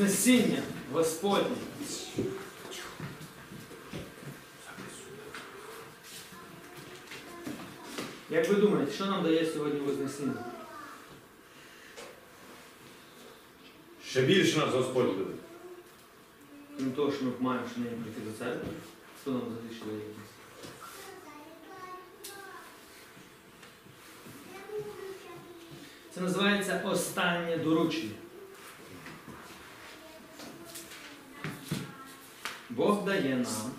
Вознесіння Господнє. Як ви думаєте, що нам дає сьогодні Вознесіння? Ще більше нас Господь любить. Крім того, що ми маємо що неї прийти до церкви, що нам ще дає? Це називається останнє доручення. Бог дає нам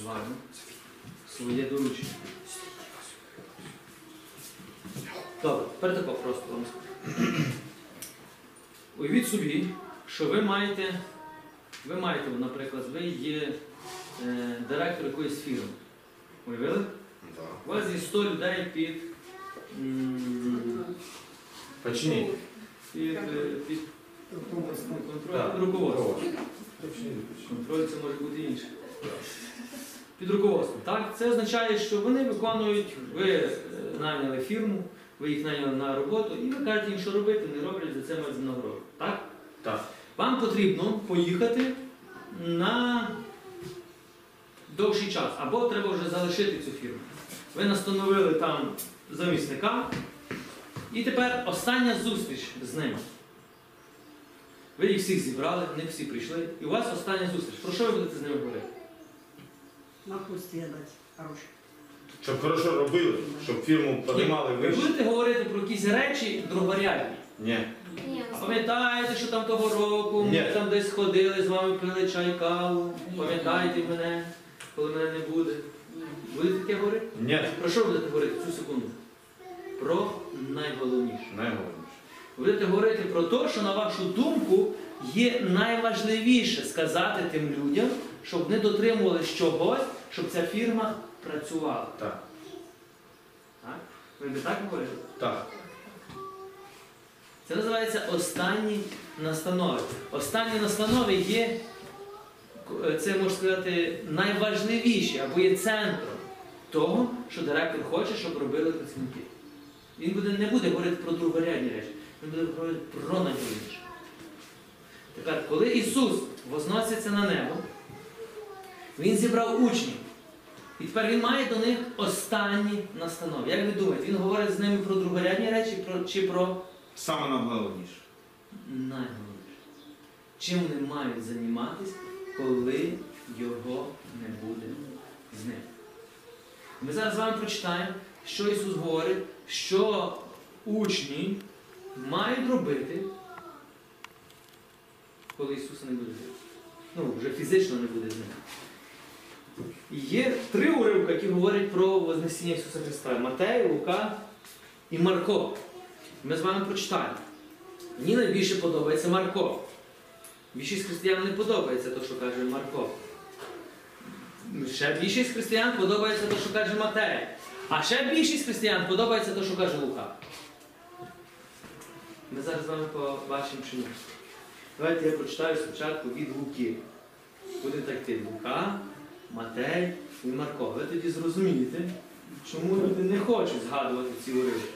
з вами своє доручення. Добре, тепер тако просто вам скажу. Уявіть собі, що ви маєте, ви маєте, наприклад, ви є е, директор якоїсь фірми. Уявили? У вас є 100 людей під, м, Почни. під, е, під контроль, Так. Контроль це може бути інше. Під руководством. Так? Це означає, що вони виконують, ви е, найняли фірму, ви їх найняли на роботу, і ви кажете їм, що робити, не роблять за це мають нагороду. Так? Так. Вам потрібно поїхати на довший час, або треба вже залишити цю фірму. Ви настановили там замісника, і тепер остання зустріч з ними. Ви їх всіх зібрали, вони всі прийшли, і у вас остання зустріч. Про що ви будете з ними говорити? Напутствие дать хорошее. Щоб хорошо робили, щоб фірму піднімали Ви вище. будете говорити про якісь речі другорядні. Ні. Ні, А Пам'ятаєте, що там того року ми Ні. там десь ходили, з вами пили чай, каву. Пам'ятаєте мене, коли мене не буде. Будете таке говорити? Ні. Про що будете говорити цю секунду? Про найголовніше. Найголовніше. Ви будете говорити про те, що на вашу думку є найважливіше сказати тим людям, щоб не дотримувалися чогось, щоб ця фірма працювала. Так. Так? Ви не так говорите? Так. Це називається останні настанови. Останні настанови є, це можна сказати, найважливіші або є центром того, що директор хоче, щоб робили працівники. Він буде, не буде говорити про другорядні речі, він буде говорити про найголовніше. Тепер, коли Ісус возноситься на небо, Він зібрав учнів. І тепер він має до них останні настанови. Як ви думаєте, він говорить з ними про другорядні речі про- чи про Саме найголовніше. найголовніше. Чим вони мають займатися, коли його не буде з ним? Ми зараз з вами прочитаємо, що Ісус говорить, що учні мають робити, коли Ісуса не буде з ним. Ну, вже фізично не буде з ним. Є три уривки, які говорять про Вознесіння Ісуса Христа: Матей, Лука і Марко. Ми з вами прочитаємо. Мені найбільше подобається Марко. Більшість християн не подобається те, що каже Марко. Ще більшість християн подобається те, що каже Матей. А ще більшість християн подобається те, що каже Лука. Ми зараз з вами побачимо чому. Давайте я прочитаю спочатку від Луки. Буде так йти Лука, Матей і Марко. Ви тоді зрозумієте, чому люди не хочуть згадувати ці уривки.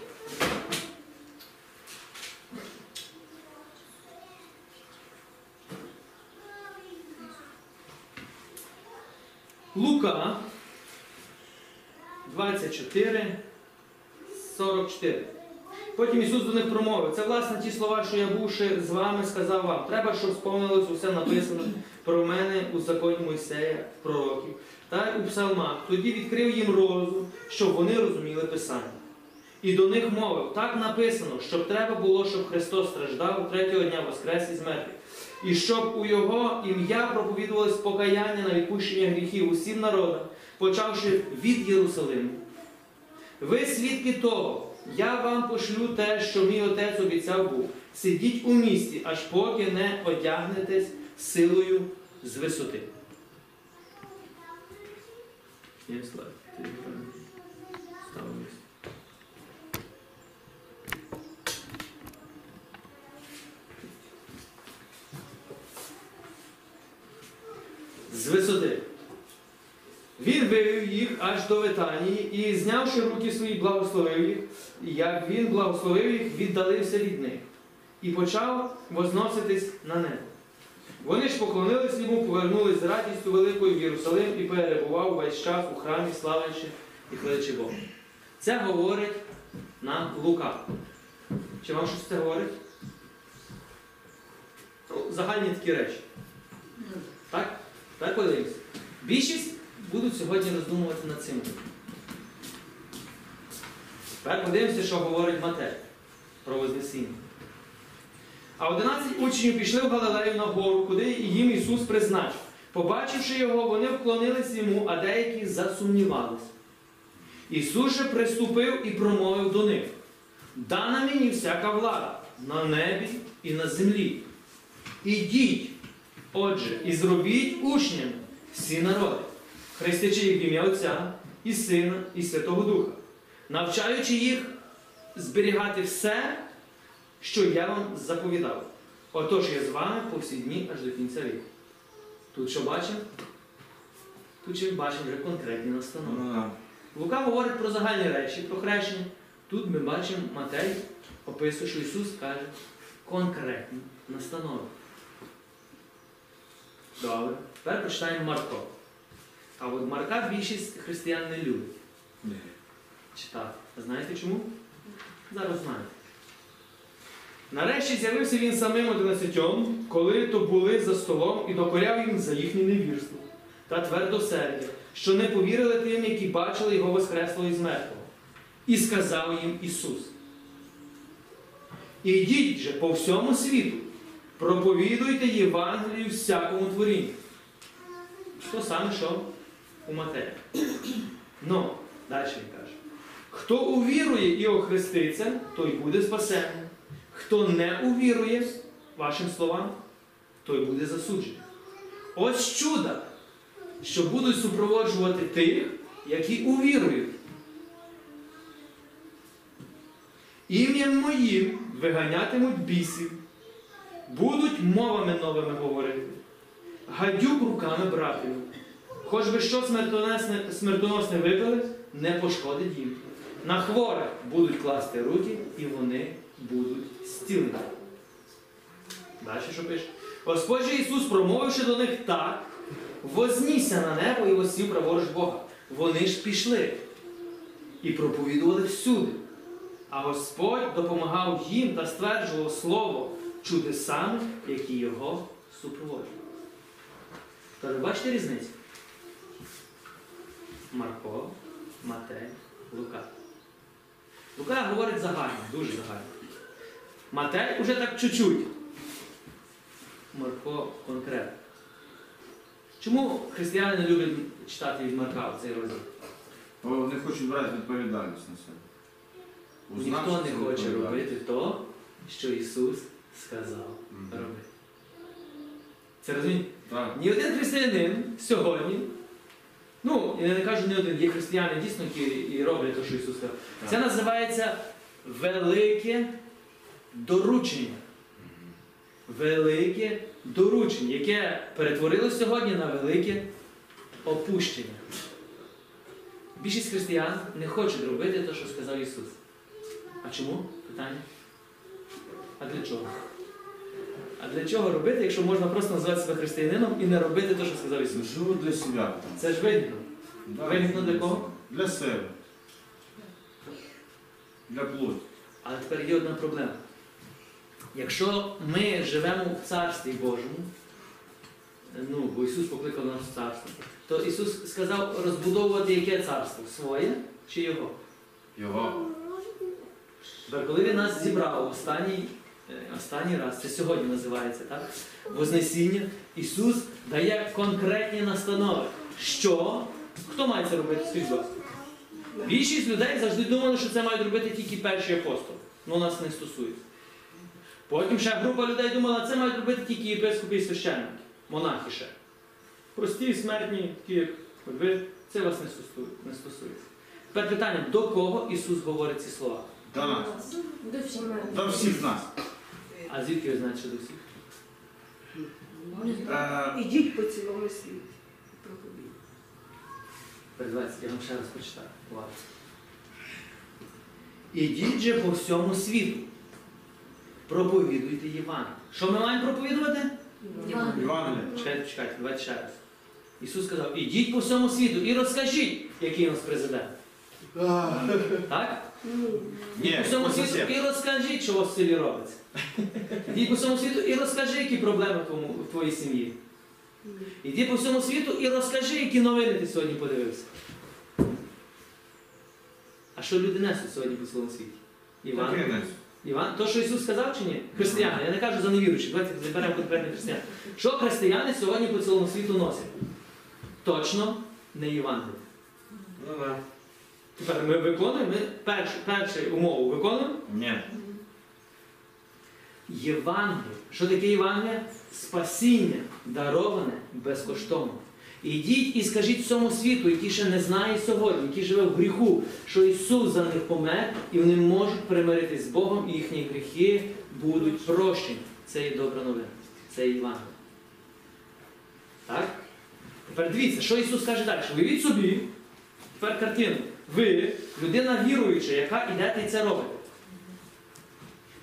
Лука 24, 44. Потім Ісус до них промовив. Це власне ті слова, що я бувши з вами, сказав вам. Треба, щоб сповнилось усе написано про мене у законі Мойсея, пророків та у псалмах. Тоді відкрив їм розум, щоб вони розуміли Писання. І до них мовив, так написано, щоб треба було, щоб Христос страждав третього дня воскрес із мертвих. І щоб у Його ім'я проповідувалось покаяння на відпущення гріхів усім народам, почавши від Єрусалиму. Ви свідки того, я вам пошлю те, що мій отець обіцяв був. Сидіть у місті, аж поки не одягнетесь силою з висоти. З висоти. Він вивів їх аж до Витанії і, знявши руки свої, благословив їх. І як він благословив їх, віддалився від них і почав возноситись на небо. Вони ж поклонились йому, повернулись з радістю великою в Єрусалим і перебував весь час у храмі, славячи і хвалячи Бога. Це говорить нам Лука. Чи вам щось це говорить? Ну, загальні такі речі. Так? Так подивимось. Більшість будуть сьогодні роздумувати над цим. Тепер подивимося, що говорить Матей про Вознесіння. А 11 учнів пішли в Галилею на гору, куди їм Ісус призначив. Побачивши його, вони вклонились йому, а деякі засумнівались. Ісус же приступив і промовив до них: Дана мені всяка влада на небі і на землі. Ідіть, отже, і зробіть учнями всі народи, хрестячи їх в ім'я Отця і Сина, і Святого Духа, навчаючи їх зберігати все, що я вам заповідав. Отож я з вами по всі дні аж до кінця віку. Тут що бачимо? Тут ще бачимо вже конкретні настанови. Ну, Лука говорить про загальні речі, про хрещення. Тут ми бачимо Матей описує, що Ісус каже конкретні настанови. Добре. Тепер почитаємо Марко. А от Марка більшість християн не любить ні. читати. Знаєте чому? Зараз знаєте. Нарешті з'явився він самим одинадцятьом, коли то були за столом і докоряв їм за їхнє невірство та твердосердя, що не повірили тим, які бачили його воскреслого із мертвого. І сказав їм Ісус. Ідіть же по всьому світу, проповідуйте Євангелію всякому творінню. То саме, що у Матея. Ну, далі він каже. Хто увірує і охреститься, той буде спасений. Хто не увірує вашим словам, той буде засуджений. Ось чуда, що будуть супроводжувати тих, які увірують. Ім'ям моїм виганятимуть бісів, будуть мовами новими говорити, гадюк руками братимуть. Хоч би що смертоносне, випили, не пошкодить їм. На хворих будуть класти руки, і вони будуть зцілені. Далі що пише? Господь же Ісус, промовивши до них так, вознісся на небо і восів праворуч Бога. Вони ж пішли і проповідували всюди. А Господь допомагав їм та стверджував слово чудесами, які його супроводжували. Тож бачите різницю? Марко, Матей, Лука. Лука говорить загально, дуже загально. Матей уже так чуть-чуть. Марко конкретно. Чому християни не люблять читати від Марка цей розділ? Бо не хочуть брати відповідальність на себе. Узнавши Ніхто не хоче робити то, що Ісус сказав робити. Це розумієте? Так. Ні один християнин сьогодні, ну, я не кажу не один, є християни дійсно, які і роблять те, що Ісус сказав. Це називається велике доручення. Велике доручення, яке перетворилося сьогодні на велике опущення. Більшість християн не хочуть робити те, що сказав Ісус. А чому? Питання. А для чого? А для чого робити, якщо можна просто назвати себе християнином і не робити те, що сказав Ісус? Живу для себе. Це ж вигідно. Да, Вигідно для кого? Для себе. Для плоті. Але тепер є одна проблема. Якщо ми живемо в Царстві Божому, ну, бо Ісус покликав нас в царство, то Ісус сказав розбудовувати яке царство? Своє чи Його? Його. Тепер, коли Він нас зібрав останній, останній раз, це сьогодні називається, так? Вознесіння, Ісус дає конкретні настанови. Що? Хто має це робити? Скажіть, будь ласка. Більшість людей завжди думали, що це мають робити тільки перші апостоли. Ну, нас не стосується. Потім ще група людей думала, це мають робити тільки єпископи і священники, монахи ще. Прості, смертні, такі, як ви, це вас не стосує- не стосується. Тепер питання, до кого Ісус говорить ці слова? До нас. До всіх. До всіх нас. А звідки ви знаєте, що до всіх? Е, Ідіть по цілому світі. Проповідь. Передавайте, я вам ще раз почитаю. Ладно. Ідіть же по всьому світу. Проповідуйте Євангелію. Що ми маємо проповідувати? Івангелія. Чекайте, чекайте, давайте ще раз. Ісус сказав, ідіть по всьому світу і розкажіть, який у нас президент. Так? Ні. Ні, По всьому світу і розкажіть, що у вас в селі робиться. Ідіть по всьому світу і розкажи, які проблеми в, в твоїй сім'ї. Іди по всьому світу і розкажи, які новини ти сьогодні подивився. А що люди несуть сьогодні по цілому світі? Іван? Іван, то, що Ісус сказав чи ні? Християни, я не кажу за невіруючих, давайте заберемо конкретних християн. Що християни сьогодні по цілому світу носять? Точно не Євангеліє. Ну. Тепер ми виконуємо, ми першу, першу умову виконуємо. Ні. Євангеліє. Що таке Євангеліє? Спасіння дароване безкоштовно. Ідіть і скажіть всьому світу, який ще не знає сьогодні, який живе в гріху, що Ісус за них помер, і вони можуть примиритись з Богом, і їхні гріхи будуть прощені. Це є добра новина. Це є Євангеліє. Так? Тепер дивіться, що Ісус каже далі. Уявіть собі, тепер картину. Ви, людина віруюча, яка йдете і це робите.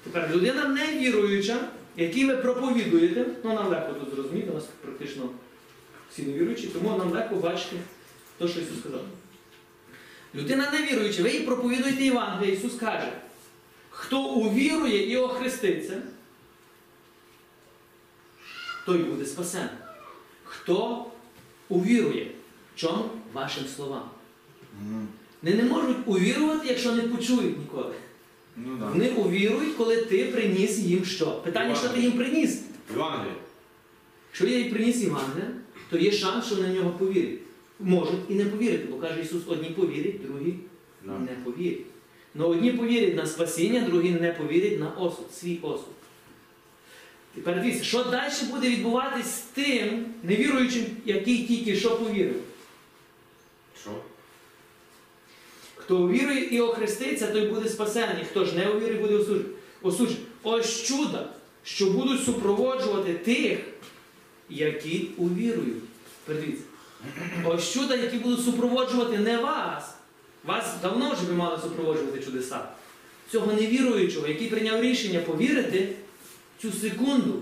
Тепер людина невіруюча, якій ви проповідуєте, ну нам легко тут зрозуміти, у нас практично всі невіруючі, тому нам легко бачити те, що Ісус сказав. Людина невіруюча, ви їй проповідуєте Євангеліє, Ісус каже, хто увірує і охреститься, той буде спасений. Хто увірує? В чому? Вашим словам. Вони не можуть увірувати, якщо не почують ніколи. Ну так. Вони увірують, коли ти приніс їм що? Питання, що ти їм приніс? Євангеліє. Якщо я їй приніс Євангелія, то є шанс, що вони на нього повірять. Можуть і не повірити, бо каже Ісус, одні повірять, другі Да. не повірять. Но одні повірять на спасіння, другі не повірять на осуд, свій осуд. Тепер дивіться, що далі буде відбуватись з тим невіруючим, який тільки що повірив. Що? Хто увірує і охреститься, той буде спасений. Хто ж не увірує, буде осуджений. Ось чуда, що будуть супроводжувати тих, які увірують. Подивіться. Ось чуда, які будуть супроводжувати не вас. Вас давно вже би мали супроводжувати чудеса. Цього невіруючого, який прийняв рішення повірити, цю секунду,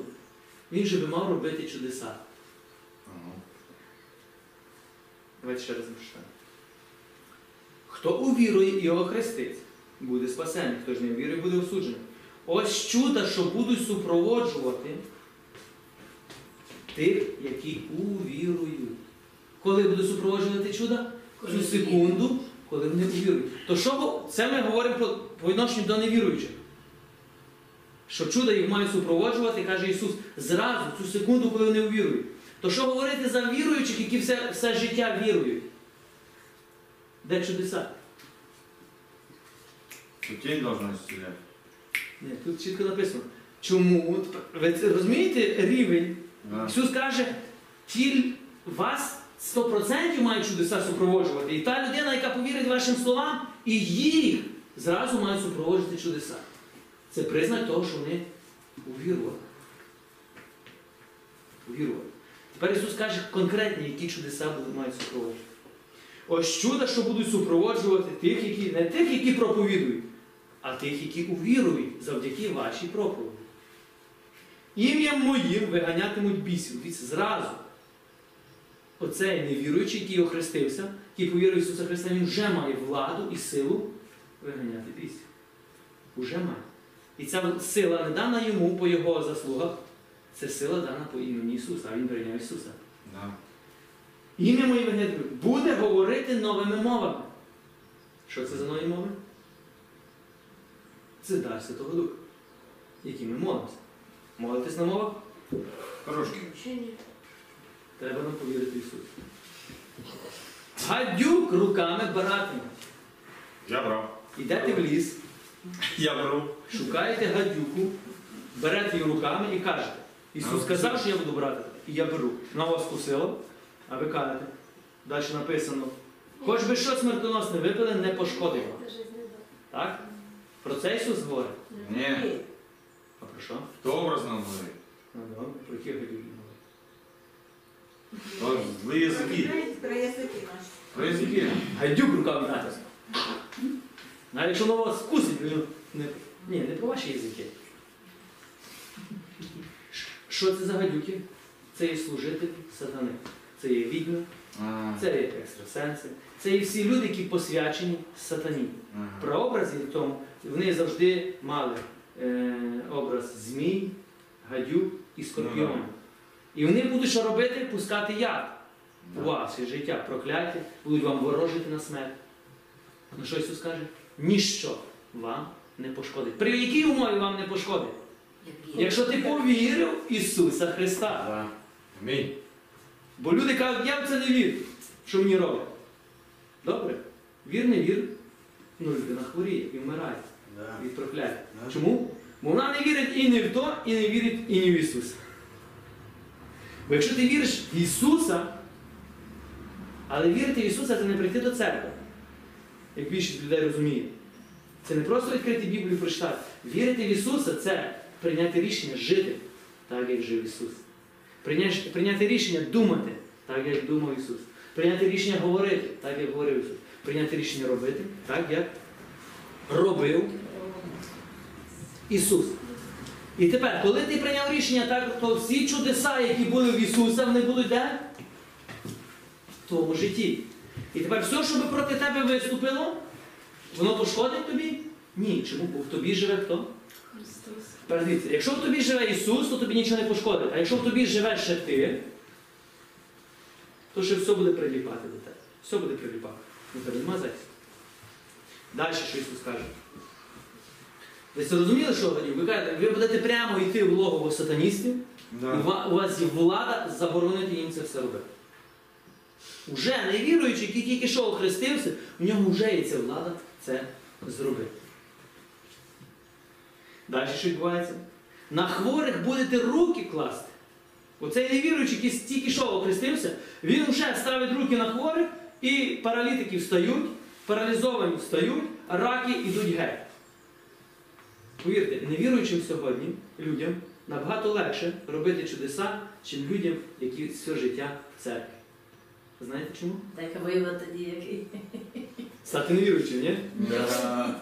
він же би мав робити чудеса. Давайте ще раз прочитаємо. Хто увірує і охреститься, буде спасений. Хто ж не вірує, буде осуджений. Ось чуда, що будуть супроводжувати тих, які увірують. Коли будуть супроводжувати чуда? Цю секунду, коли вони увірують. То що це ми говоримо по, по відношенню до невіруючих? Що чуда їх мають супроводжувати, каже Ісус, зразу, цю секунду, коли вони увірують. То що говорити за віруючих, які все, все життя вірують? Де чудеса? Тут тінь должна исцелять. Ні, тут чітко написано. Чому? Ви це розумієте рівень? Да. Ісус каже, ті вас 100% мають чудеса супроводжувати. І та людина, яка повірить вашим словам, і їх зразу мають супроводжувати чудеса. Це признак того, що вони увірували. Увірували. Тепер Ісус каже конкретні, які чудеса мають супроводжувати. Ось чуда, що будуть супроводжувати тих, які, не тих, які проповідують, а тих, які увірують завдяки вашій проповіді. Ім'ям моїм виганятимуть бісів. Дивіться, зразу. Оцей невіруючий, який охрестився, який повірив Ісуса Христа, він вже має владу і силу виганяти бісів. Уже має. І ця сила не дана йому по його заслугах, це сила дана по імені Ісуса, а Він прийняв Ісуса. Да. Ім'я моє виганяти буде говорити новими мовами. Що це за нові мови? Це дар Святого Духа, які ми молимося. Молитесь на мовах? Ні. Треба нам повірити в Ісуса. Гадюк руками баратиме. Я брав. Йдете в ліс, Я беру. шукаєте гадюку, берете її руками і кажете. Ісус сказав, що я буду брати, і я беру. На вас кусило, а ви кажете. Далі написано. Хоч би що смертоносне випили, не пошкодило. Так? Про це Ісус говорить. Ні. А про що? То образно говорить. Ну, добре, про які гадюки говорить? То злі язики. Про язики наші. Про язики. Гадюк руками дати. Навіть якщо воно вас вкусить, не, ні, не про ваші язики. Що це за гадюки? Це є служителі сатани. Це є відьми, це є екстрасенси, це є всі люди, які посвячені сатані. ага. Прообразі в тому вони завжди мали е, образ змій, гадюк і скорпіона. Ну, І вони будуть що робити? Пускати яд у ваше життя, прокляття, будуть вам ворожити на смерть. Ну що Ісус каже? Ніщо вам не пошкодить. При якій умові вам не пошкодить? Якщо ти повірив в Ісуса Христа. Амінь. Бо люди кажуть, я в це не вірю, що мені роблять. Добре, вір, не вір. Ну, людина хворіє і вмирає від прокляття. Да. Чому? Бо вона не вірить і не в то, і не вірить і не в Ісуса. Бо якщо ти віриш в Ісуса, але вірити в Ісуса це не прийти до церкви, як більшість людей розуміє. Це не просто відкрити Біблію і прочитати. Вірити в Ісуса це прийняти рішення жити так, як жив Ісус. Прийняти, рішення думати так, як думав Ісус. Прийняти рішення говорити так, як говорив Ісус. Прийняти рішення робити так, як робив Ісус. І тепер, коли ти прийняв рішення, так, то всі чудеса, які були в Ісуса, вони будуть де? В твоєму житті. І тепер все, що би проти тебе виступило, воно пошкодить тобі? Ні. Чому? Бо в тобі живе хто? Дивіться, якщо в тобі живе Ісус, то тобі нічого не пошкодить. А якщо в тобі живе ще ти, то ще все буде приліпати до тебе. Все буде приліпати. Ну тебе нема зайця. Далі, що Ісус каже. Ви це розуміли, що Гадів? Ви кажете, ви будете прямо йти в логово сатаністів, Да. у у вас є влада заборонити їм це все робити. Уже невіруючий, який тільки що охрестився, у нього вже є ця влада це зробити. Далі що відбувається? На хворих будете руки класти. Оцей невіруючий, який тільки що охрестився, він вже ставить руки на хворих, і паралітики встають, паралізовані встають, а раки йдуть геть. Повірте, невіруючим сьогодні людям набагато легше робити чудеса, чим людям, які все життя в церкві. Знаєте чому? Так вивод тоді який. Стати невіруючим, ні? Да.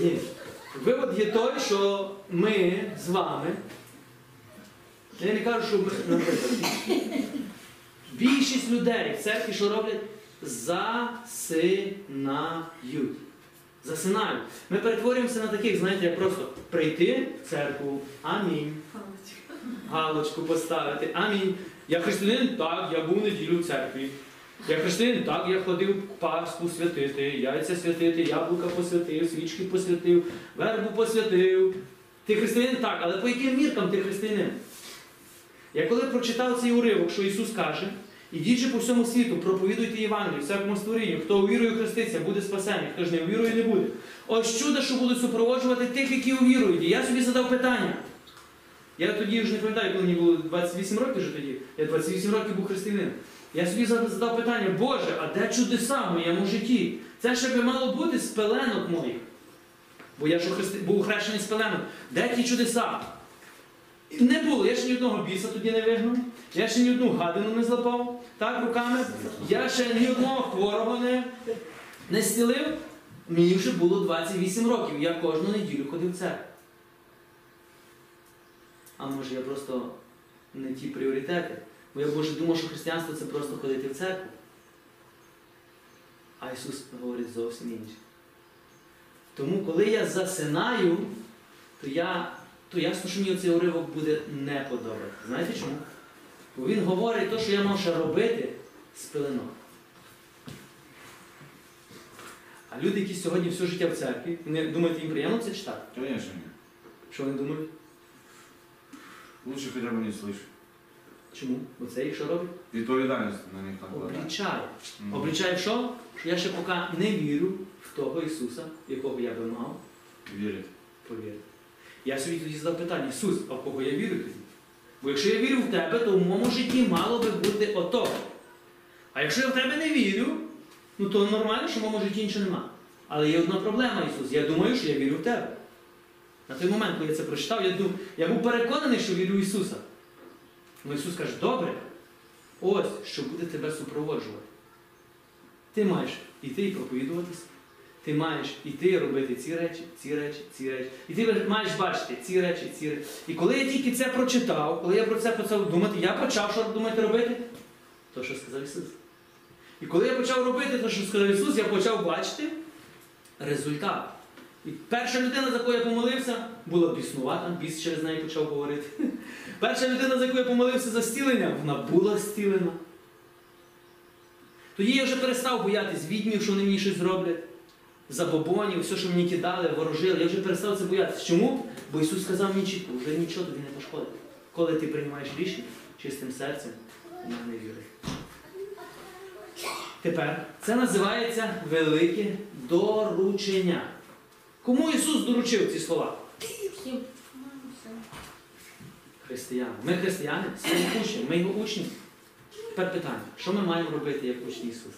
Ні. Вивод є той, що ми з вами. Я не кажу, що ми, більшість людей в церкві, що роблять, засинають. Засинають. Ми перетворюємося на таких, знаєте, як просто прийти в церкву, амінь. Галочку поставити, амінь. Я християнин, так, я був неділю в церкві. Я християнин, так, я ходив Пасху святити, яйця святити, яблука посвятив, свічки посвятив, вербу посвятив. Ти християнин так, але по яким міркам ти християнин? Я коли прочитав цей уривок, що Ісус каже, ідіть же по всьому світу, проповідуйте Євангелію, всякому створінню, хто увірує хреститься, буде спасений, хто ж не увірує, не буде. Ось чудо, що будуть супроводжувати тих, які увірують. І я собі задав питання. Я тоді вже не пам'ятаю, коли мені було 28 років вже тоді. Я 28 років був християнином. Я собі задав питання, Боже, а де чудеса в моєму житті? Це ще би мало бути з пеленок моїх. Бо я ж христи... був хрещений з пеленок. Де ті чудеса? Не було, я ще ні одного біса тоді не вигнав, я ще ні одну гадину не злапав так, руками, я ще ні одного хворого не, не зцілив. Мені вже було 28 років, я кожну неділю ходив в церкву. А може я просто не ті пріоритети? Бо я боже думав, що християнство це просто ходити в церкву. А Ісус говорить зовсім інше. Тому, коли я засинаю, то я, то ясно, що мені цей уривок буде не подобати. Знаєте чому? Бо він говорить те, що я мав ще робити з пеленок. А люди, які сьогодні все життя в церкві, вони думаєте, їм приємно це читати? Конечно нет. Що вони думають? Лучше хотя бы не слышать. Чому? Бо це їх що робить? Відповідальність на них накладає. Облічає. Мгм. Облічає в що? Що я ще поки не вірю в того Ісуса, якого я би мав Вірить. повірити. Я собі тоді задав питання, Ісус, а в кого я вірю тоді? Бо якщо я вірю в тебе, то в моєму житті мало би бути ото. А якщо я в тебе не вірю, ну то нормально, що в моєму житті нічого нема. Але є одна проблема, Ісус. Я думаю, що я вірю в тебе. На той момент, коли я це прочитав, я, дум... я був переконаний, що вірю в Ісуса. Ну Ісус каже, добре, ось що буде тебе супроводжувати. Ти маєш іти і проповідуватись. Ти маєш іти робити ці речі, ці речі, ці речі. І ти маєш бачити ці речі, ці речі. І коли я тільки це прочитав, коли я про це почав думати, я почав що думати робити? То, що сказав Ісус. І коли я почав робити те, що сказав Ісус, я почав бачити результат. І перша людина, за яку я помолився, була біснувата, біс через неї почав говорити. Перша людина, за яку я помолився за зцілення, вона була зцілена. Тоді я вже перестав боятись відьмів, що вони мені щось зроблять, забобонів, все, що мені кидали, ворожили. Я вже перестав це боятися. Чому? Бо Ісус сказав мені чітко, вже нічого тобі не пошкодить. Коли ти приймаєш рішення чистим серцем, мене віри. Тепер це називається велике доручення. Кому Ісус доручив ці слова? Християни. Ми християни, своїм учням, ми його учні. Тепер питання, що ми маємо робити як учні Ісуса?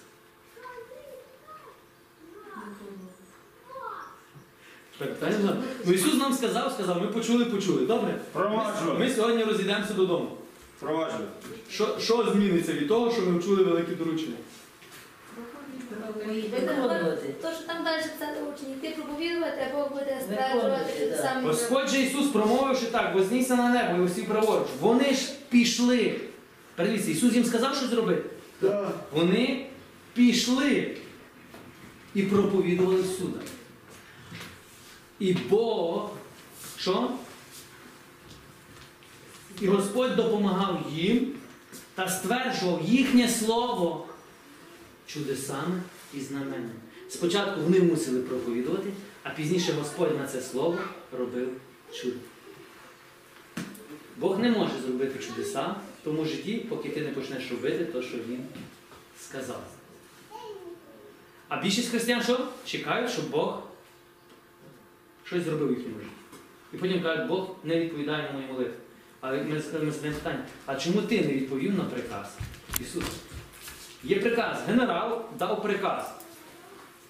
Тепер питання, ну Ісус нам сказав, сказав, ми почули, почули. Добре? Ми, ми сьогодні розійдемося додому. Проваджувати. Що, що зміниться від того, що ми вчули великі доручення? Виконувати. То, що там далі писати учні, йти проповідувати, а Бог буде стверджувати. Господь же Ісус, промовивши так, вознісся на небо і усі праворуч. Вони ж пішли. Передивіться, Ісус їм сказав, що зробити. Вони пішли і проповідували сюди. І Бог, що? І Господь допомагав їм та стверджував їхнє слово чудесами і знаменами. Спочатку вони мусили проповідувати, а пізніше Господь на це слово робив чудо. Бог не може зробити чудеса в тому житті, поки ти не почнеш робити те, що Він сказав. А більшість християн що? Чекають, щоб Бог щось зробив в їхньому житті. І потім кажуть, Бог не відповідає на мої молитви. Але ми задаємо питання, а чому ти не відповів на приказ Ісуса? Є приказ, генерал дав приказ.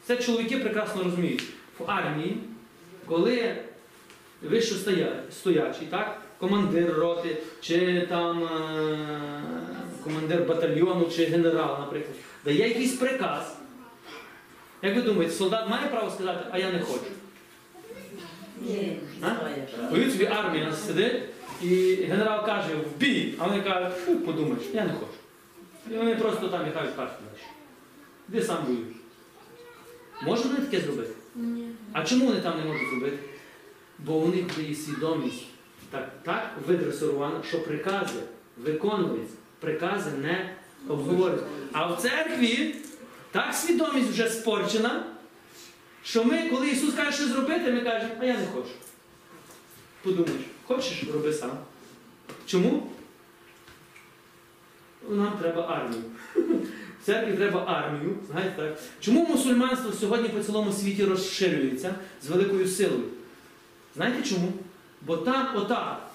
Це чоловіки прекрасно розуміють. В армії, коли вище стоя- стоячий, так? командир роти, чи там е- командир батальйону, чи генерал, наприклад, дає якийсь приказ. Як ви думаєте, солдат має право сказати, а я не хочу? Ні. Уявіть собі, армія сидить, і генерал каже в бій, а вони кажуть, фу, подумаєш, я не хочу. І вони просто там яхають карту далі. Де сам воюєш? Можуть вони таке зробити? Ні. А чому вони там не можуть зробити? Бо у них вже є свідомість так, так видресирована, що прикази виконуються, прикази не обговорюються. А в церкві так свідомість вже спорчена, що ми, коли Ісус каже, що зробити, ми кажемо, а я не хочу. Подумаєш, хочеш, роби сам. Чому? Нам треба армію. В церкві треба армію. Знаєте так? Чому мусульманство сьогодні по цілому світі розширюється з великою силою? Знаєте чому? Бо там отак.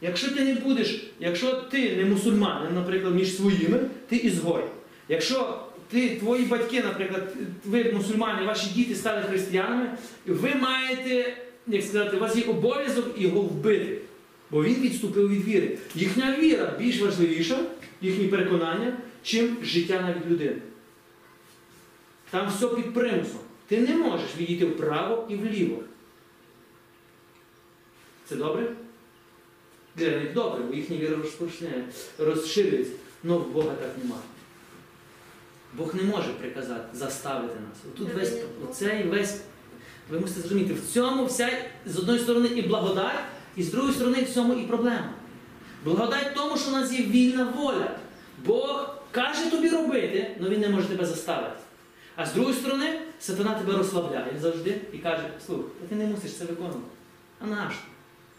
Якщо ти не будеш, якщо ти не мусульманин, наприклад, між своїми, ти ізгой. Якщо ти, твої батьки, наприклад, ви мусульмани, ваші діти стали християнами, ви маєте, як сказати, у вас є обов'язок його вбити. Бо він відступив від віри. Їхня віра більш важливіша, їхні переконання, чим життя навіть людини. Там все під примусом. Ти не можеш відійти вправо і вліво. Це добре? Для них добре, бо їхня віра розширюється. Але в Бога так немає. Бог не може приказати, заставити нас. Тут весь оцей весь. Ви мусите зрозуміти, в цьому вся з одної сторони і благодать, і з другої сторони в цьому і проблема. Благодать тому, що у нас є вільна воля. Бог каже тобі робити, але він не може тебе заставити. А з другої сторони, сатана тебе розслабляє завжди і каже, слухай, ти не мусиш це виконувати. А наш?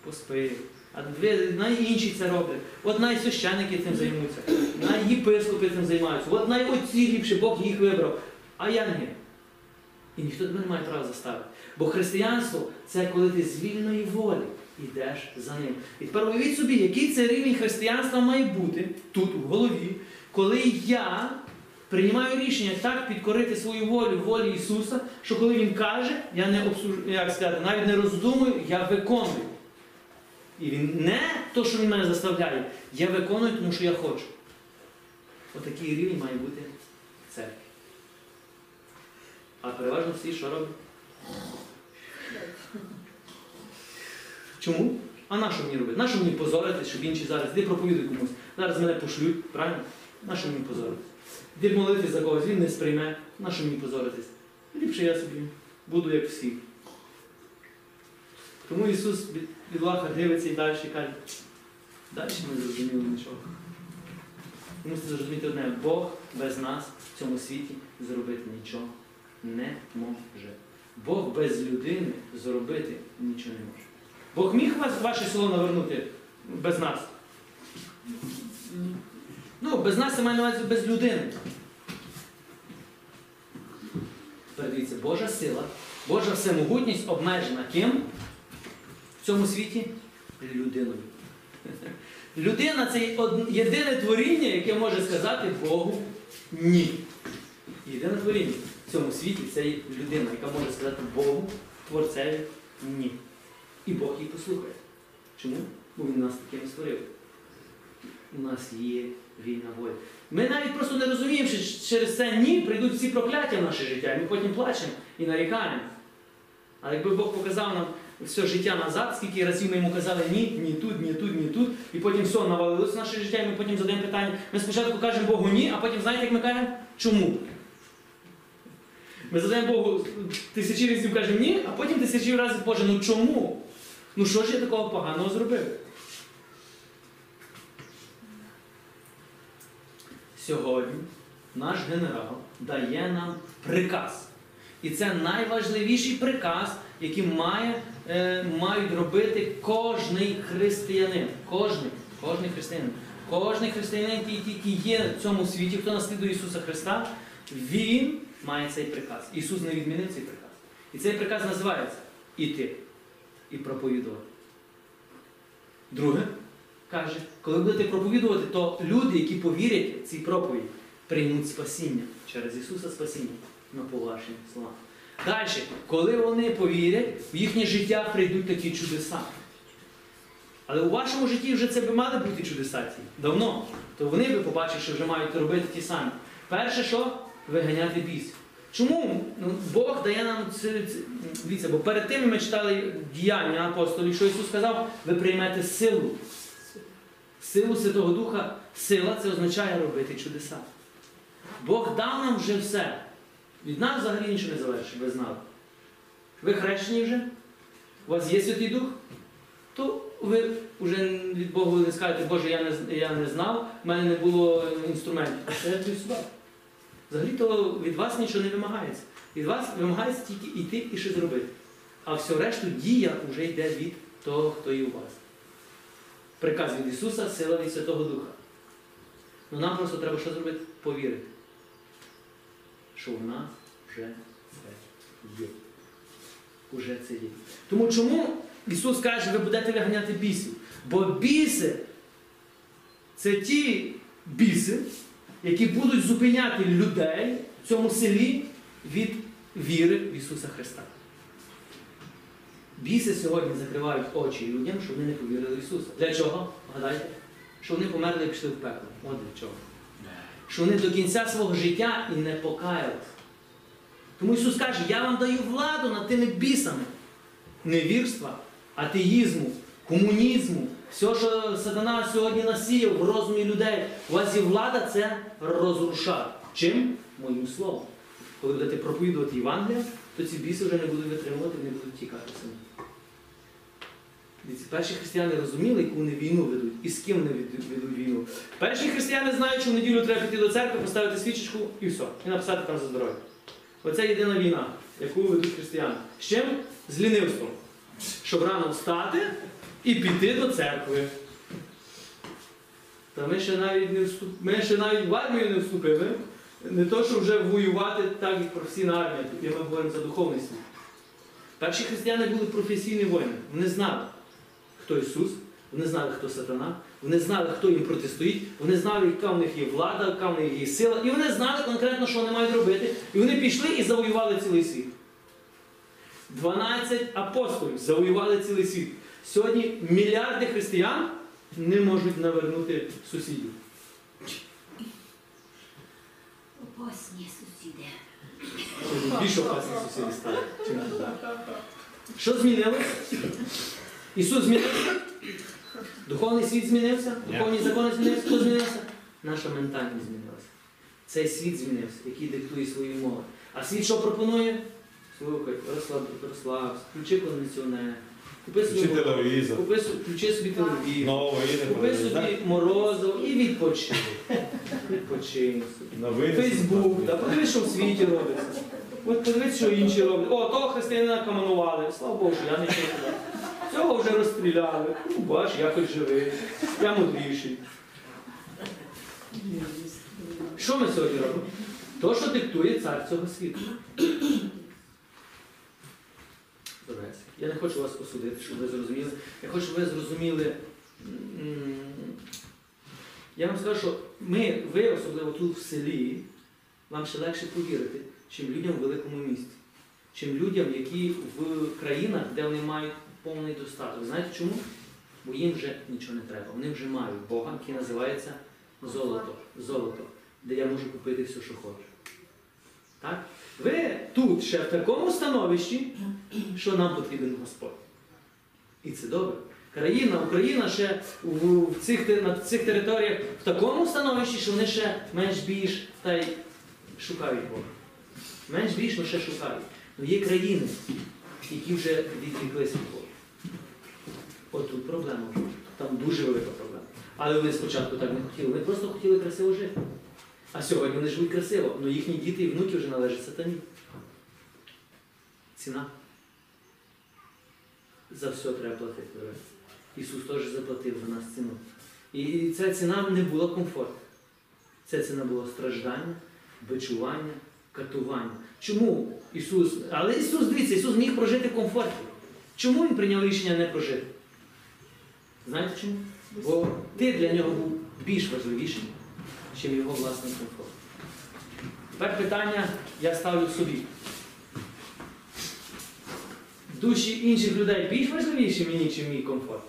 Поспи. А інші це роблять. От най священники цим займуться, най єпископи цим займаються, от най ліпше Бог їх вибрав, а я ні. І ніхто тебе не має права заставити. Бо християнство це коли ти з вільної волі йдеш за ним. І тепер уявіть собі, який це рівень християнства має бути тут, в голові, коли я приймаю рішення так підкорити свою волю волі Ісуса, що коли Він каже, я не обсуж... як сказати, навіть не роздумую, я виконую. І він не то, що він мене заставляє, я виконую, тому що я хочу. Отакий рівень має бути в церкві. А переважно всі що роблять? Чому? А на що мені робити? На що мені позоритись, щоб інші зараз іди проповідуй комусь. Зараз мене пошлють, правильно? На що мені позоритись? Іди молитись за когось, він не сприйме. На що мені позоритись? Ліпше я собі буду як всі. Тому Ісус від, лаха дивиться і далі каже, далі не зрозуміли нічого. Ви мусите зрозуміти одне, Бог без нас в цьому світі зробити нічого не може. Бог без людини зробити нічого не може. Бог міг вас ваше село навернути без нас? Ну, без нас я маю на увазі без людини. Тепер дивіться, Божа сила, Божа всемогутність обмежена ким в цьому світі? Людиною. Людина це єдине творіння, яке може сказати Богу ні. Єдине творіння в цьому світі це людина, яка може сказати Богу, Творцеві ні. І Бог її послухає. Чому? Бо Він нас таким створив. У нас є вільна воля. Ми навіть просто не розуміємо, що через це ні прийдуть всі прокляття в наше життя, ми потім плачемо і нарікаємо. Але якби Бог показав нам все життя назад, скільки разів ми йому казали ні, ні тут, ні тут, ні тут, і потім все навалилось в наше життя, і ми потім задаємо питання. Ми спочатку кажемо Богу ні, а потім знаєте, як ми кажемо? Чому? Ми задаємо Богу тисячі разів кажемо ні, а потім тисячі разів Боже, ну чому? Ну що ж я такого поганого зробив? Сьогодні наш генерал дає нам приказ. І це найважливіший приказ, який має, е, мають робити кожний християнин. Кожний, кожний християнин. Кожний християнин, який є в цьому світі, хто наслідує Ісуса Христа, він має цей приказ. Ісус не відмінив цей приказ. І цей приказ називається іти і проповідувати. Друге, каже, коли будете проповідувати, то люди, які повірять в цій проповіді, приймуть спасіння через Ісуса спасіння на поважні слова. Далі, коли вони повірять, в їхнє життя прийдуть такі чудеса. Але у вашому житті вже це би мали бути чудеса ці. Давно. То вони би побачили, що вже мають робити ті самі. Перше, що виганяти біс. Чому ну, Бог дає нам це дивіться, бо перед тим ми читали діяння апостолів, що Ісус сказав, ви приймете силу. Силу Святого Духа, сила це означає робити чудеса. Бог дав нам вже все. Від нас взагалі нічого не залежить, щоб ви знали. Ви хрещені вже? У вас є Святий Дух? То ви вже від Бога не скажете, Боже, я не, я не знав, в мене не було інструментів. Це я тобі сюди. Взагалі-то від вас нічого не вимагається. Від вас вимагається тільки йти і щось зробити. А все решту дія вже йде від того, хто є у вас. Приказ від Ісуса, сила від Святого Духа. Ну нам просто треба що зробити? Повірити, що в нас вже це є. Уже це є. Тому чому Ісус каже, ви будете виганяти бісів? Бо біси це ті біси, які будуть зупиняти людей в цьому селі від віри в Ісуса Христа. Біси сьогодні закривають очі людям, щоб вони не повірили в Ісуса. Для чого? Гадайте? Що вони померли і пішли в пекло. От для чого. Що вони до кінця свого життя і не покаялись. Тому Ісус каже, я вам даю владу над тими бісами. Невірства, атеїзму, комунізму, все, що сатана сьогодні насіяв в розумі людей. У вас є влада це розрушати. Чим? Моїм словом. Коли будете проповідувати Євангелія, то ці біси вже не будуть витримувати, не будуть тікати самі. Дивіться, перші християни розуміли, яку вони війну ведуть і з ким вони ведуть війну. Перші християни знають, що в неділю треба піти до церкви, поставити свічечку і все. І написати там за здоров'я. Оце єдина війна, яку ведуть християни. З чим? З лінивством. Щоб рано встати і піти до церкви. Та ми ще навіть не вступ... ми ще навіть в армію не вступили. Не то, що вже воювати так, як професійна армія. Тут ми говоримо за духовний світ. Перші християни були професійні воїни. Вони знали, хто Ісус, вони знали, хто сатана, вони знали, хто їм протистоїть, вони знали, яка в них є влада, яка в них є сила, і вони знали конкретно, що вони мають робити. І вони пішли і завоювали цілий світ. 12 апостолів завоювали цілий світ. Сьогодні мільярди християн не можуть навернути сусідів. Опасні сусіди. Більш більш опасні сусіди стали. чим туди. Що змінилось? Ісус змінився? Духовний світ змінився? Духовні закони змінилися? Хто змінився? Наша ментальність змінилася. Цей світ змінився, який диктує свої умови. А світ що пропонує? Слухай, розслаб, розслабся, включи кондиціонер, купи Чи собі, телевізор. купи, собі- включи собі телевізор, Новини купи подивись, так? собі морозиво і відпочинь. Відпочинь собі. Новини. Фейсбук, да, подивись, що в світі робиться. От подивись, що інші роблять. О, того християнина каманували. Слава Богу, що я не чую. Цього вже розстріляли. Ну, бач, я хоч живий, я мудріший. Що ми сьогодні робимо? То, що диктує цар цього світу. Дорогесі, Я не хочу вас осудити, щоб ви зрозуміли. Я хочу, щоб ви зрозуміли. Я вам скажу, що ми, ви, особливо тут в селі, вам ще легше повірити, чим людям в великому місті, чим людям, які в країнах, де вони мають повний достаток. Знаєте чому? Бо їм вже нічого не треба. Вони вже мають Бога, який називається золото. Золото, де я можу купити все, що хочу. Так? Ви тут ще в такому становищі, що нам потрібен Господь. І це добре. Країна, Україна ще в, в цих, на цих територіях в такому становищі, що вони ще менш більш та й шукають Бога. Менш більш, ще шукають. Ну є країни, які вже відвіклися від Бога. От тут проблема. Там дуже велика проблема. Але вони спочатку так не хотіли. Вони просто хотіли красиво жити. А сьогодні вони живуть красиво, але їхні діти і внуки вже належать сатані. Ціна. За все треба платити. Ісус теж заплатив за нас ціну. І- ця ціна не була комфортна. Ця ціна була страждання, бичування, катування. Чому Ісус? Але Ісус, дивіться, Ісус міг прожити в комфорті. Чому Він прийняв рішення не прожити? Знаєте чому? Бо ти для нього був більш ніж його власний комфорт. Тепер питання я ставлю собі. Душі інших людей більш важливіші мені, ніж мій комфорт?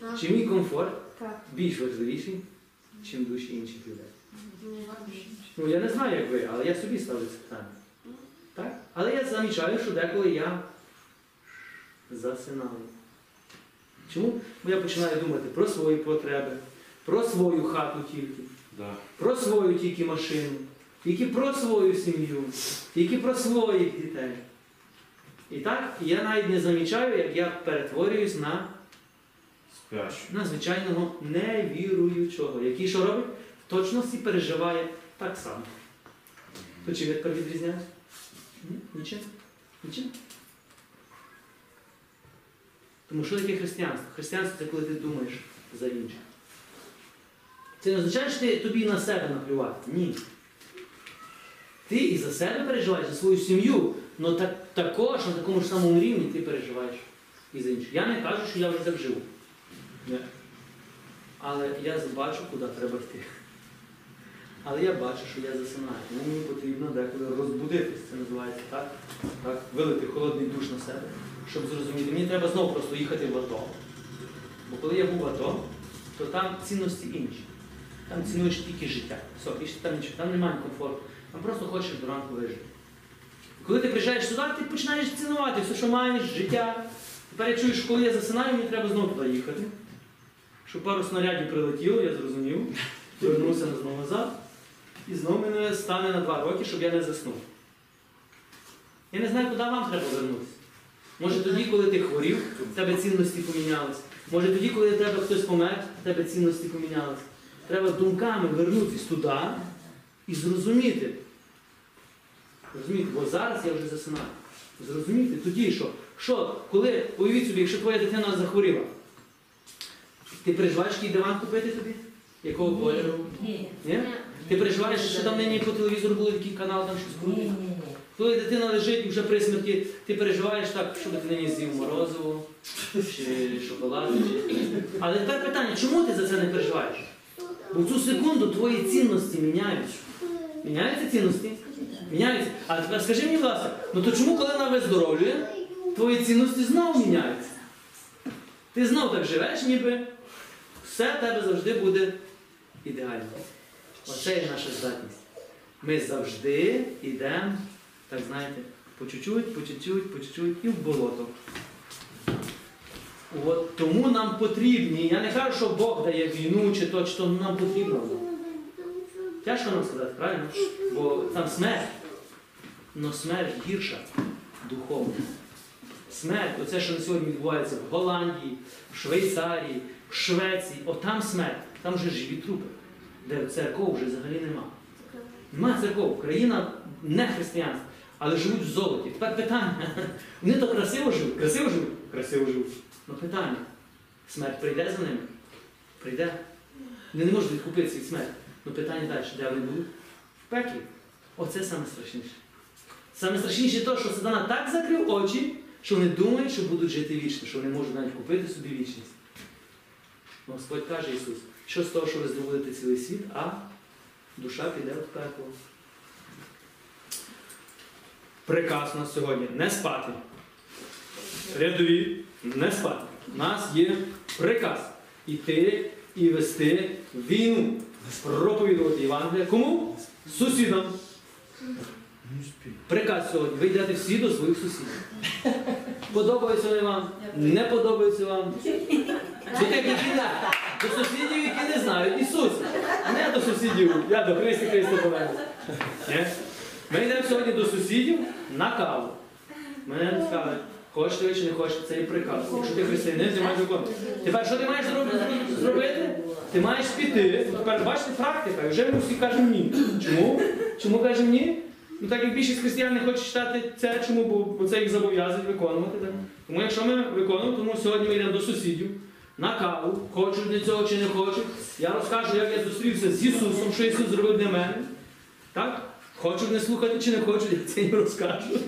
Так. Чи мій комфорт Так. більш важливіший, ніж душі інших людей? Ну, я не знаю, як ви, але я собі ставлю це питання. Так? Але я замічаю, що деколи я засинаю. Чому? Бо я починаю думати про свої потреби, про свою хату тільки, Да. про свою тільки машину, тільки про свою сім'ю, тільки про своїх дітей. І так я навіть не замічаю, як я перетворююсь на Спящу. на звичайного невіруючого, який що робить? В точності переживає так само. То чи тепер відрізняєте? Нічим? Нічим? Тому що таке християнство? Християнство це коли ти думаєш за інших. Це не означає, що ти, тобі на себе наплювати. Ні. Ти і за себе переживаєш, за свою сім'ю, але так, також на такому ж самому рівні ти переживаєш і за інших. Я не кажу, що я вже так живу. Ні. Але я бачу, куди треба йти. Але я бачу, що я засинаю. Тому Мені потрібно деколи розбудитись, це називається так. так. Вилити холодний душ на себе, щоб зрозуміти. Мені треба знову просто їхати в АТО. Бо коли я був в АТО, то там цінності інші. Там цінуєш тільки життя. Все, більше там нічого, там немає комфорту. Там просто хочеш до ранку вижити. Коли ти приїжджаєш сюди, ти починаєш цінувати все, що маєш, життя. Тепер я чую, що коли я засинаю, мені треба знову туди їхати. Щоб пару снарядів прилетіло, я зрозумів. Повернувся знову назад. І знову мене стане на два роки, щоб я не заснув. Я не знаю, куди вам треба вернутися. Може тоді, коли ти хворів, в тебе цінності помінялись. Може тоді, коли тебе хтось помер, в тебе цінності помінялись. Треба думками вернутися туди і зрозуміти. Розумієте, бо зараз я вже засинаю. Зрозуміти тоді, що, що коли, уявіть собі, якщо твоя дитина захворіла, ти переживаєш, який диван купити тобі? Якого кольору? Ні. Ні? Ти переживаєш, що там нині по телевізору було такий канал, там щось крутить? Коли дитина лежить вже при смерті, ти переживаєш так, щоб ти нині з'їв морозиво, чи шоколад. Чи... Але тепер питання, чому ти за це не переживаєш? Бо в цю секунду твої цінності міняються. Міняються цінності? Міняються. А тепер скажи мені, будь ласка, ну то чому, коли вона виздоровлює, твої цінності знову міняються? Ти знов так живеш, ніби все в тебе завжди буде ідеально. Оце є наша здатність. Ми завжди йдемо так знаєте, по чуть-чуть, по чуть-чуть, по чуть-чуть і в болото. От тому нам потрібні. Я не кажу, що Бог дає війну чи то, чи то нам потрібно. Тяжко нам сказати, правильно? Бо там смерть. Но смерть гірша духовна. Смерть, оце, що на сьогодні відбувається в Голландії, в Швейцарії, в Швеції, отам смерть, там вже живі трупи, де церков вже взагалі нема. Нема церков, країна не християнська, але живуть в золоті. Тепер питання. Вони то красиво живуть, красиво живуть, красиво живуть. Ну питання. Смерть прийде за ними? Прийде. Вони не можуть відкупитися від смерті. Ну питання далі, де вони будуть? В пеклі. Оце саме страшніше. Саме страшніше те, що сатана так закрив очі, що вони думають, що будуть жити вічно, що вони можуть навіть купити собі вічність. Ну, Господь каже Ісус, що з того, що ви здобудете цілий світ, а душа піде в пекло. Приказ у нас сьогодні не спати. Рядові не спати. У нас є приказ іти і вести війну, проповідувати Євангелія. Кому? Сусідам. Приказ сьогодні. Ви йдете всі до своїх сусідів. Подобається вони вам? Не подобається вам? До тих, які не до сусідів, які не знають Ісуса. Не до сусідів. Я до Христі Христа поверну. Ні? Ми йдемо сьогодні до сусідів на каву. Мене скажуть, хочете ви чи не хочете, це і приказ. Якщо ти християнин, ти маєш виконувати. Тепер що ти маєш зробити? Ти маєш піти. Тепер бачите практика, і вже ми всі кажемо ні. Чому? Чому кажемо ні? Ну так як більшість християн не хочуть читати це, чому? Бо, бо це їх зобов'язують виконувати. Так? Тому якщо ми виконуємо, тому сьогодні ми йдемо до сусідів на каву, хочуть для цього чи не хочуть. Я розкажу, як я зустрівся з Ісусом, що Ісус зробив для мене. Так? Хочуть не слухати чи не хочуть, я це їм розкажу.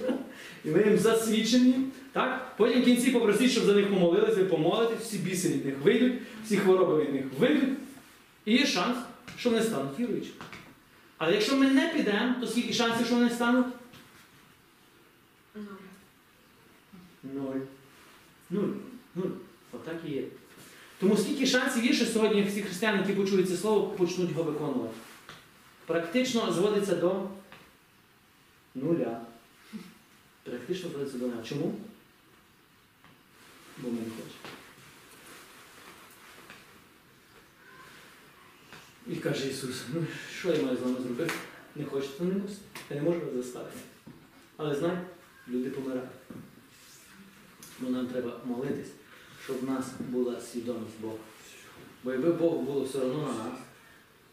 І ми їм засвідчені. Так? Потім в кінці попросіть, щоб за них помолилися, ви всі біси від них вийдуть, всі хвороби від них вийдуть. І є шанс, що вони стануть віруючими. Але якщо ми не підемо, то скільки шансів, що вони стануть? Нуль. Нуль. Нуль. Отак і є. Тому скільки шансів є, що сьогодні всі християни, які почують це слово, почнуть його виконувати? Практично зводиться до нуля. Практично зводиться до нуля. Чому? Бо ми не хочемо. І каже Ісус, ну що я маю з вами зробити? Не хочете, то не мусите. Я не можу вас заставити. Але знай, люди помирають. Бо нам треба молитись, щоб в нас була свідомість Бога. Бо якби Богу було все одно на нас,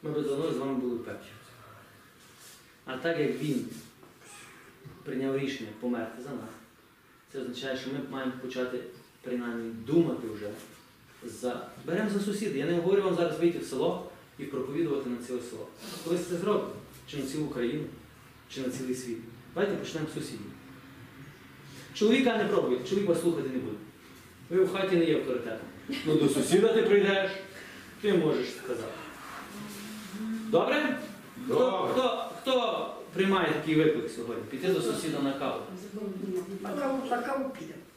ми б давно з вами були в пеклі. А так як Він прийняв рішення померти за нас, це означає, що ми маємо почати принаймні думати вже за. Беремо за сусіди. Я не говорю вам зараз вийти в село і проповідувати на ціле село. Колись це зробимо. Чи на цілу Україну, чи на цілий світ. Давайте почнемо з сусідів. Чоловіка не пробуйте, чоловік вас слухати не буде. Ви в хаті не є авторитетом. Ну до сусіда ти прийдеш, ти можеш сказати. Добре? Добре. хто, хто приймає такий виклик сьогодні? Піти до сусіда на каву?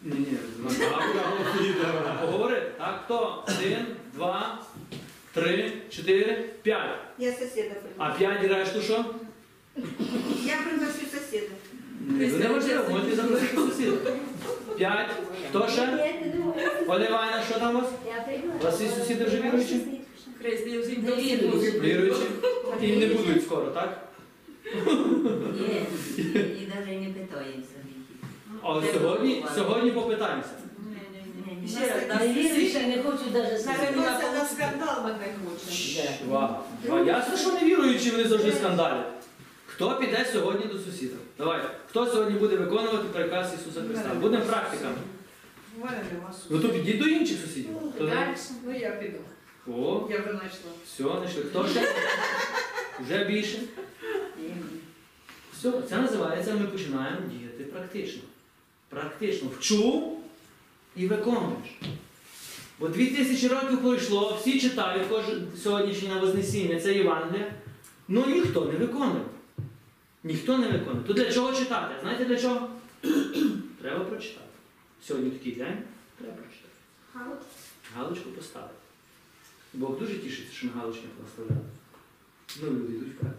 Ні, ні, каву. Так, хто? Один, два, три, чотири, п'ять. Я соседа А п'ять решту що? Я приглашу соседа. Не важливо, можете запросити сусіда. П'ять. Хто ще? Ні, Івановна, що там у вас? У вас всі сусіди вже віруючі? Не віруючи. Віруючі? І не будуть скоро, так? Ні, і навіть не питаємося. Але сьогодні, сьогодні попитаємося. Ще раз, не віруючи, не хочу навіть на скандал, мы не хочем. Два. Два. Ясно, що не віруючі, вони завжди скандалять. Хто піде сьогодні до сусіда? Давайте. Хто сьогодні буде виконувати приказ Ісуса Христа? Будемо практиками. У мене нема Ну то підіть до інших сусідів. Далі? Ну я піду. О, Я вже знайшла. все, знайшли. Хто ще? Вже більше. Все, це називається, ми починаємо діяти практично. Практично. Вчув і виконуєш. Бо дві тисячі років пройшло, всі читають сьогоднішнє на Вознесіння, це Євангелія, ну ніхто не виконує. Ніхто не виконує. То для чого читати? Знаєте для чого? Треба прочитати. Сьогодні такий день, треба прочитати. Галочку поставити. Бог дуже тішиться, що ми галочки поставляємо. Ну, люди йдуть вперед.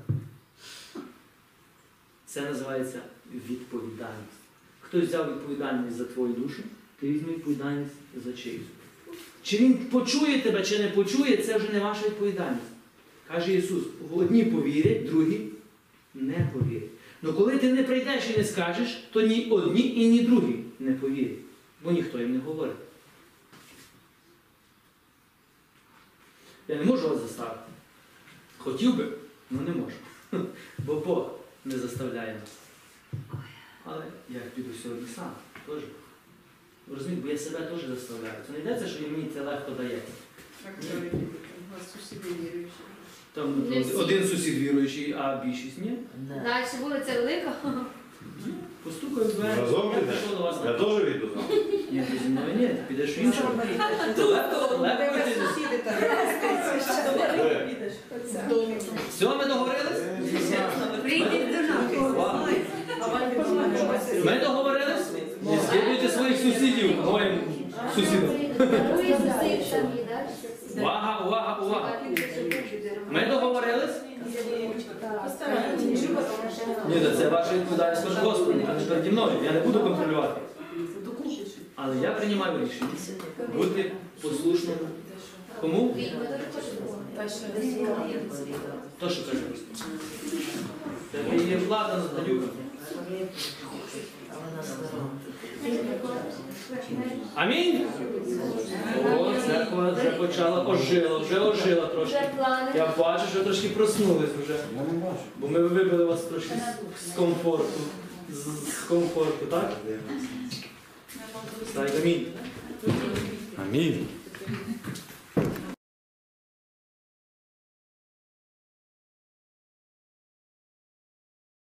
Це називається відповідальність. Хтось взяв відповідальність за твою душу, ти візьми відповідальність за чиюсь. Чи він почує тебе, чи не почує, це вже не ваша відповідальність. Каже Ісус, одні повірять, другі не повірять. Ну коли ти не прийдеш і не скажеш, то ні одні і ні другі не повірять, бо ніхто їм не говорить. Я не можу вас заставити. Хотів би, але не можу. Бо Бог не заставляє нас. Але я піду сьогодні сам теж. Розумієте, бо я себе теж заставляю. Це не йдеться, що мені це легко дається. Так, чоловіки, у вас сусіди віруючі. Там Не всі. один сусід віруючий, а більшість ні. Далі вулиця велика. Постукаю в двері. Разом я підеш? прийшов до вас Я на теж віду з вами. Ні, ти зі мною ні, ти підеш в іншу. Легко, ти. Сусіди там. Все, ми договорились? Прийдіть до нас. Ми договорились? Не згідуйте своїх сусідів моїм сусідам. Увага, увага, увага. Ми договорились? Ні, це ваша відповідальність перед Господом, а не переді мною. Я не буду контролювати. Але я приймаю рішення бути послушним. Кому? То, що каже Господь. Тебе є влада над гадюками. Амінь. О, церква вже почала ожила, вже ожила трошки. Я бачу, що трошки проснулись вже. Бо ми вибили вас трошки з- з комфорту. З, з комфорту, так? Так, амінь. Амінь.